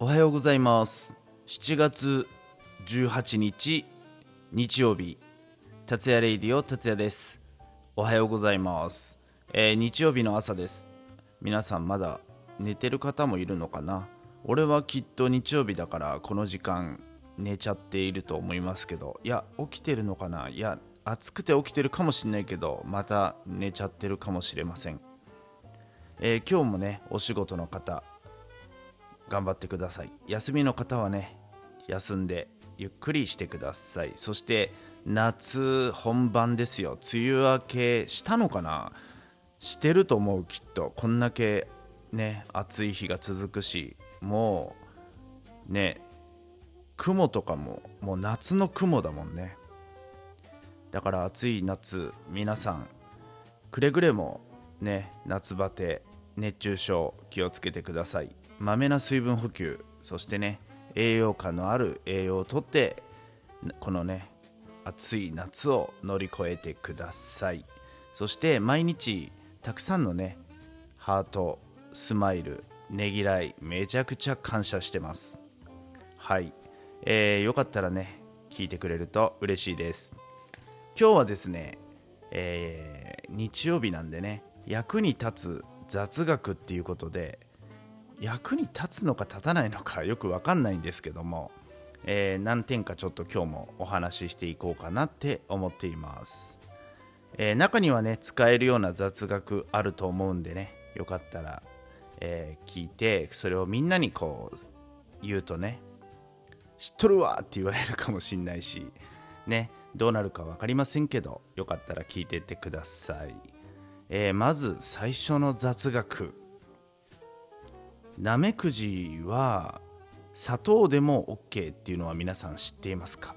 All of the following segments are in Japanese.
おはようございます。7月18日日曜日。達也レイディオ達也です。おはようございます、えー日曜日の朝です。皆さんまだ寝てる方もいるのかな？俺はきっと日曜日だからこの時間寝ちゃっていると思いますけど。いや起きてるのかな？いや暑くて起きてるかもしれないけどまた寝ちゃってるかもしれません、えー今日もねお仕事の方頑張ってください。休みの方はね休んでゆっくりしてください。そして夏本番ですよ。梅雨明けしたのかな？してると思うきっと。こんだけね暑い日が続くしもうね雲とかももう夏の雲だもんね。だから暑い夏皆さんくれぐれもね夏バテ熱中症気をつけてください。まめな水分補給そしてね栄養価のある栄養をとってこのね暑い夏を乗り越えてください。そして毎日たくさんのねハートスマイルねぎらいめちゃくちゃ感謝してます。はい、えーよかったらね聞いてくれると嬉しいです。今日はですね、えー日曜日なんでね役に立つ雑学っていうことで役に立つのか立たないのかよくわかんないんですけども、えー何点かちょっと今日もお話ししていこうかなって思っています、えー中にはね使えるような雑学あると思うんでねよかったら、えー聞いてそれをみんなにこう言うとね知っとるわって言われるかもしんないしねどうなるか分かりませんけどよかったら聞いてってください、えまず最初の雑学。なめくじは砂糖でも OK っていうのは皆さん知っていますか？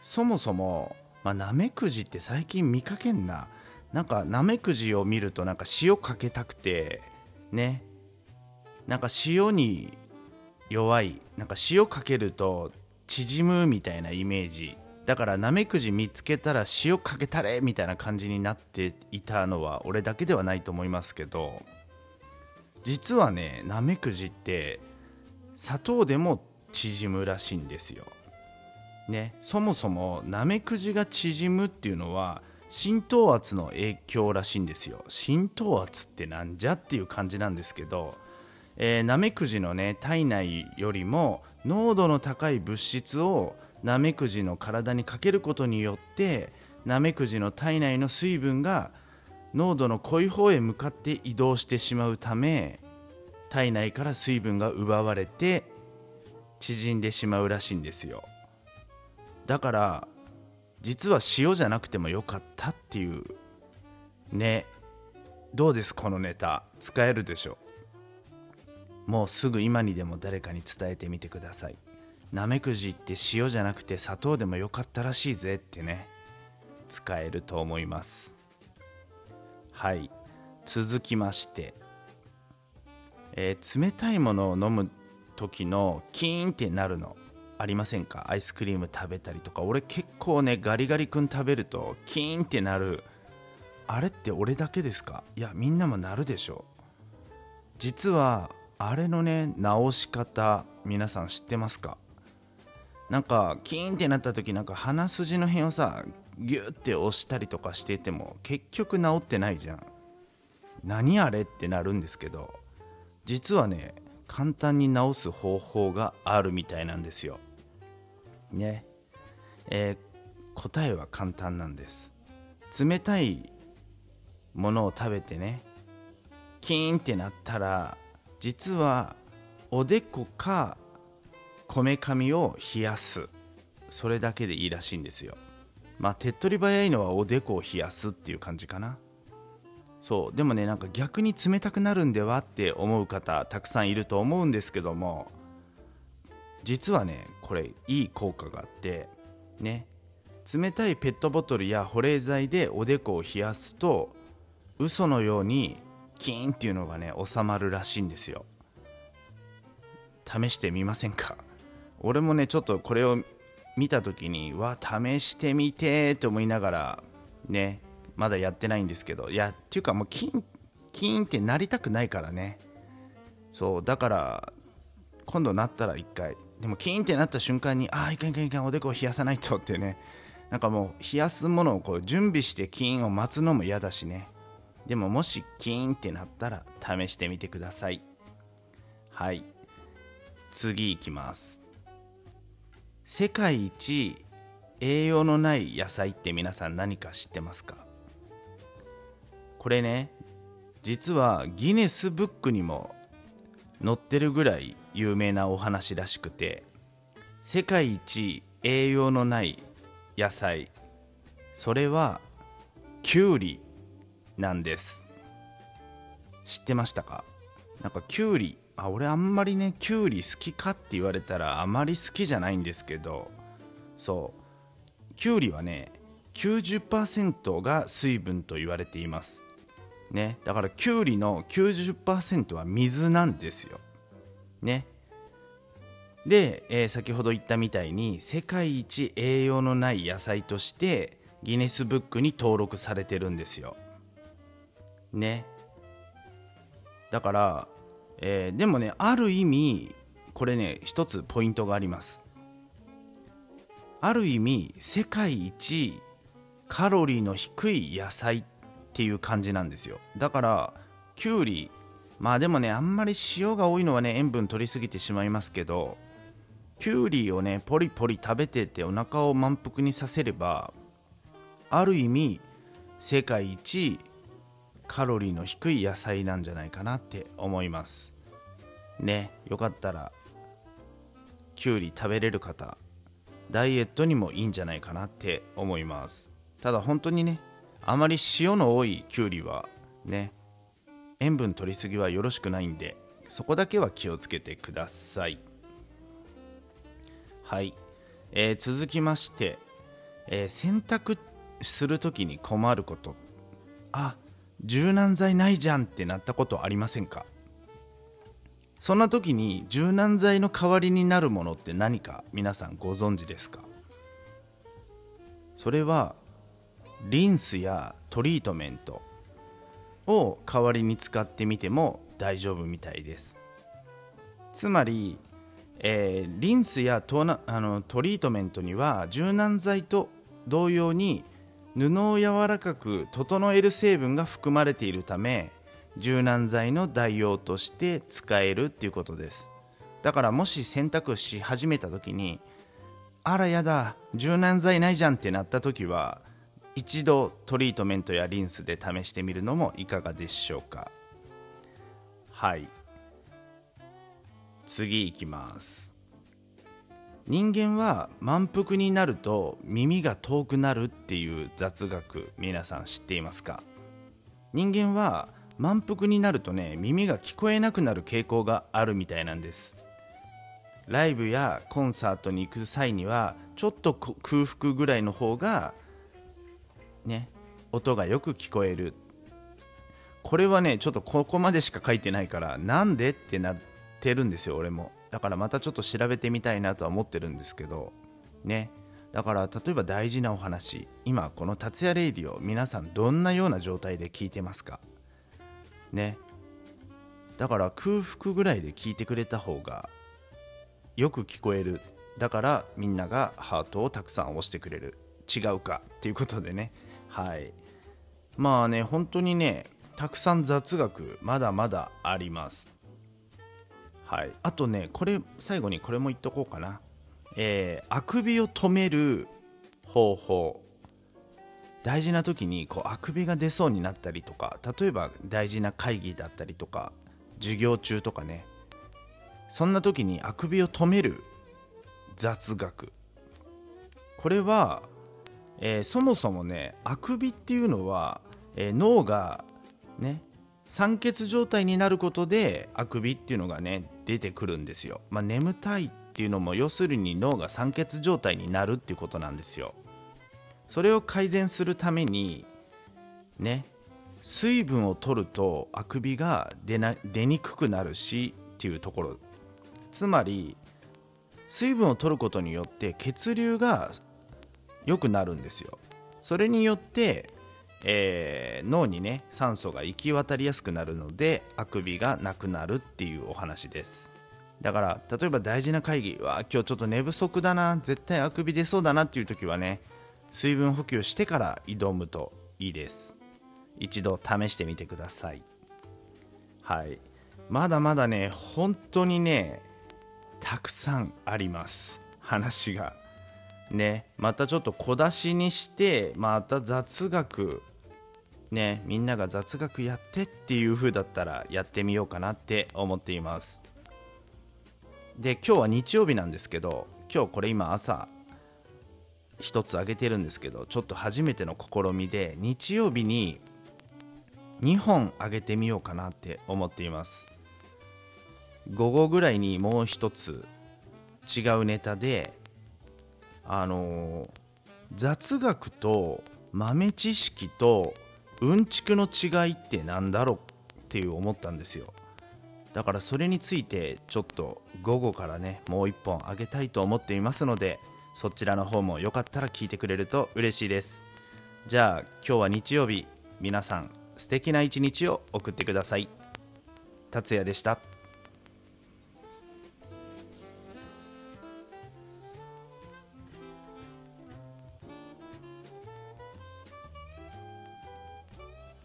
そもそも、まあ、なめくじって最近見かけんな。なんかなめくじを見るとなんか塩かけたくてね。なんか塩に弱い。なんか塩かけると縮むみたいなイメージ。だからなめくじ見つけたら塩かけたれみたいな感じになっていたのは俺だけではないと思いますけど。実はねなめくじって砂糖でも縮むらしいんですよ。ね、そもそもなめくじが縮むっていうのは浸透圧の影響らしいんですよ。浸透圧ってなんじゃっていう感じなんですけど、えーなめくじのね体内よりも濃度の高い物質をなめくじの体にかけることによってなめくじの体内の水分が濃度の濃い方へ向かって移動してしまうため体内から水分が奪われて縮んでしまうらしいんですよ。だから実は塩じゃなくてもよかったっていう。ね。どうです？このネタ。使えるでしょ？うもうすぐ今にでも誰かに伝えてみてください。なめくじって塩じゃなくて砂糖でもよかったらしいぜってね。使えると思います。はい。続きまして、えー冷たいものを飲む時のキーンってなるのありませんか？アイスクリーム食べたりとか。俺結構ねガリガリ君食べるとキーンってなる。あれって俺だけですか？いやみんなもなるでしょう。実はあれのね直し方皆さん知ってますか？なんかキーンってなった時なんか鼻筋の辺をさギューって押したりとかしてても結局治ってないじゃん。何あれってなるんですけど実はね簡単に治す方法があるみたいなんですよ。ね。えー答えは簡単なんです。冷たいものを食べてねキーンってなったら実はおでこかこめかみを冷やす。それだけでいいらしいんですよ。まあ手っ取り早いのはおでこを冷やすっていう感じかな。そう。でもねなんか逆に冷たくなるんではって思う方たくさんいると思うんですけども実はねこれいい効果があってね。冷たいペットボトルや保冷剤でおでこを冷やすと嘘のようにキーンっていうのがね収まるらしいんですよ。試してみませんか？俺もねちょっとこれを見た時にわ試してみてーと思いながらねまだやってないんですけどいやっていうかもうキーンキンってなりたくないからね。そうだから今度なったら1回。でもキーンってなった瞬間にああいかんいかんいかんおでこを冷やさないとってね。なんかもう冷やすものをこう準備してキンを待つのも嫌だしね。でももしキーンってなったら試してみてください。はい。次いきます。世界一栄養のない野菜って皆さん何か知ってますか？これね実はギネスブックにも載ってるぐらい有名なお話らしくて世界一栄養のない野菜それはきゅうりなんです。知ってましたか？なんかきゅうりあ俺あんまりねきゅうり好きかって言われたらあまり好きじゃないんですけど。そう。きゅうりはね90%が水分と言われています。ね。だからきゅうりの90%は水なんですよ。ね。で、えー、先ほど言ったみたいに世界一栄養のない野菜としてギネスブックに登録されてるんですよ。ね。だから、えー、でもねある意味これね一つポイントがあります。ある意味世界一カロリーの低い野菜っていう感じなんですよ。だからきゅうりまあでもねあんまり塩が多いのはね塩分取りすぎてしまいますけどきゅうりをねポリポリ食べててお腹を満腹にさせればある意味世界一カロリーの低い野菜なんじゃないかなって思います。ねよかったらきゅうり食べれる方ダイエットにもいいんじゃないかなって思います。ただ本当にねあまり塩の多いきゅうりはね塩分取りすぎはよろしくないんでそこだけは気をつけてください。はい、えー、続きまして、えー、洗濯する時に困ること。あ柔軟剤ないじゃんってなったことありませんか？そんな時に柔軟剤の代わりになるものって何か皆さんご存知ですか？それはリンスやトリートメントを代わりに使ってみても大丈夫みたいです。つまり、えー、リンスやトあのトリートメントには柔軟剤と同様に布を柔らかく整える成分が含まれているため柔軟剤の代用として使えるっていうことです。だからもし洗濯し始めた時にあらやだ柔軟剤ないじゃんってなった時は一度トリートメントやリンスで試してみるのもいかがでしょうか。はい。次いきます。人間は満腹になると耳が遠くなるっていう雑学皆さん知っていますか？人間は満腹になるとね耳が聞こえなくなる傾向があるみたいなんです。ライブやコンサートに行く際にはちょっと空腹ぐらいの方がね音がよく聞こえる。これはねちょっとここまでしか書いてないからなんでってなってるんですよ俺も。だからまたちょっと調べてみたいなとは思ってるんですけどね。だから例えば大事なお話。今この達也レイディオ皆さんどんなような状態で聞いてますか？ね。だから空腹ぐらいで聞いてくれた方がよく聞こえる。だからみんながハートをたくさん押してくれる。違うか？っていうことでね。はい。まあね本当にねたくさん雑学まだまだあります。はい、あとねこれ最後にこれも言っとこうかな、えー、あくびを止める方法。大事な時にこうあくびが出そうになったりとか例えば大事な会議だったりとか授業中とかね。そんな時にあくびを止める雑学。これは、えー、そもそもねあくびっていうのは、えー、脳がね酸欠状態になることであくびっていうのがね出てくるんですよ、まあ、眠たいっていうのも要するに脳が酸欠状態になるっていうことなんですよ。それを改善するためにね水分を取るとあくびが出な出にくくなるしっていうところ。つまり水分を取ることによって血流が良くなるんですよ。それによってえー、脳にね酸素が行き渡りやすくなるのであくびがなくなるっていうお話です。だから例えば大事な会議は今日ちょっと寝不足だな絶対あくび出そうだなっていう時はね水分補給してから挑むといいです。一度試してみてください。はい。まだまだね本当にねたくさんあります。話が。ねまたちょっと小出しにしてまた雑学ねみんなが雑学やってっていう風だったらやってみようかなって思っています。で今日は日曜日なんですけど今日これ今朝一つあげてるんですけどちょっと初めての試みで日曜日に2本あげてみようかなって思っています。午後ぐらいにもう一つ違うネタであの雑学と豆知識とうんちくの違いってなんだろうっていう思ったんですよ。だからそれについてちょっと午後からねもう一本あげたいと思っていますのでそちらの方もよかったら聞いてくれると嬉しいです。じゃあ今日は日曜日皆さん素敵な一日を送ってください。達也でした。